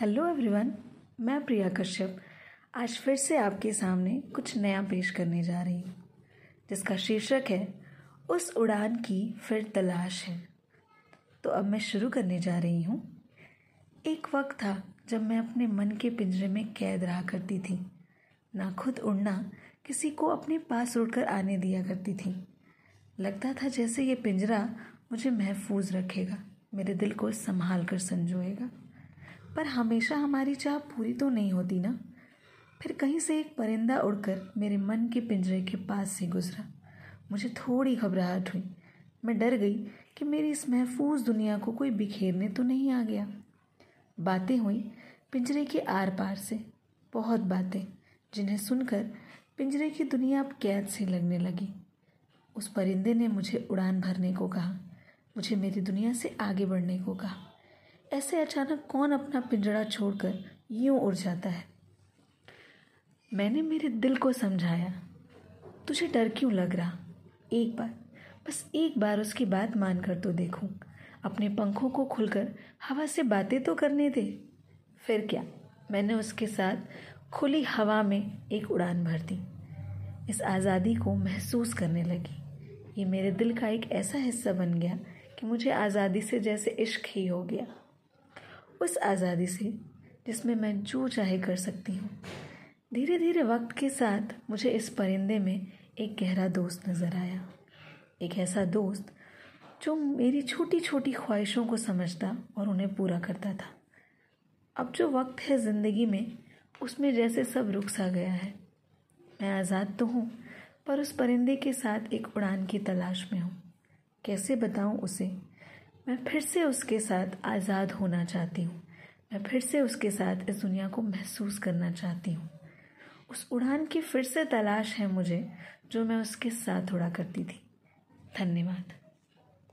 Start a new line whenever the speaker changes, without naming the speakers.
Hello everyone मैं प्रिया कश्यप। आज फिर से आपके सामने कुछ नया पेश करने जा रही हूँ, जिसका शीर्षक है, उस उड़ान की फिर तलाश है। तो अब मैं शुरू करने जा रही हूँ। एक वक्त था जब मैं अपने मन के पिंजरे में कैद रहा करती थी। ना खुद उड़ना, किसी को अपने पास उड़कर आने दिया करती थी। लगता था जैसे ये पिंजरा मुझे महफूज रखेगा, मेरे दिल को संभाल कर संजोएगा। पर हमेशा हमारी चाह पूरी तो नहीं होती ना। फिर कहीं से एक परिंदा उड़कर मेरे मन के पिंजरे के पास से गुजरा। मुझे थोड़ी घबराहट हुई। मैं डर गई कि मेरी इस महफूज दुनिया को कोई बिखेरने तो नहीं आ गया। बातें हुई पिंजरे के आर पार से, बहुत बातें, जिन्हें सुनकर पिंजरे की दुनिया अब कैद से लगने लगी। उस परिंदे ने मुझे उड़ान भरने को कहा, मुझे मेरी दुनिया से आगे बढ़ने को कहा। ऐसे अचानक कौन अपना पिंजड़ा छोड़कर यूँ उड़ जाता है? मैंने मेरे दिल को समझाया। तुझे डर क्यों लग रहा? एक बार, बस एक बार उसकी बात मान कर तो देखूँ। अपने पंखों को खुलकर हवा से बातें तो करने दे। फिर क्या? मैंने उसके साथ खुली हवा में एक उड़ान भर दी। इस आज़ादी को महसूस करने लगी। ये मेरे दिल का एक ऐसा हिस्सा बन गया कि मुझे आज़ादी से जैसे इश्क ही हो गया। उस आज़ादी से जिसमें मैं जो चाहे कर सकती हूँ। धीरे धीरे वक्त के साथ मुझे इस परिंदे में एक गहरा दोस्त नज़र आया। एक ऐसा दोस्त जो मेरी छोटी छोटी ख्वाहिशों को समझता और उन्हें पूरा करता था। अब जो वक्त है ज़िंदगी में, उसमें जैसे सब रुक सा गया है। मैं आज़ाद तो हूँ, पर उस परिंदे के साथ एक उड़ान की तलाश में हूँ। कैसे बताऊँ उसे? मैं फिर से उसके साथ आज़ाद होना चाहती हूँ। मैं फिर से उसके साथ इस दुनिया को महसूस करना चाहती हूँ। उस उड़ान की फिर से तलाश है मुझे, जो मैं उसके साथ उड़ा करती थी। धन्यवाद।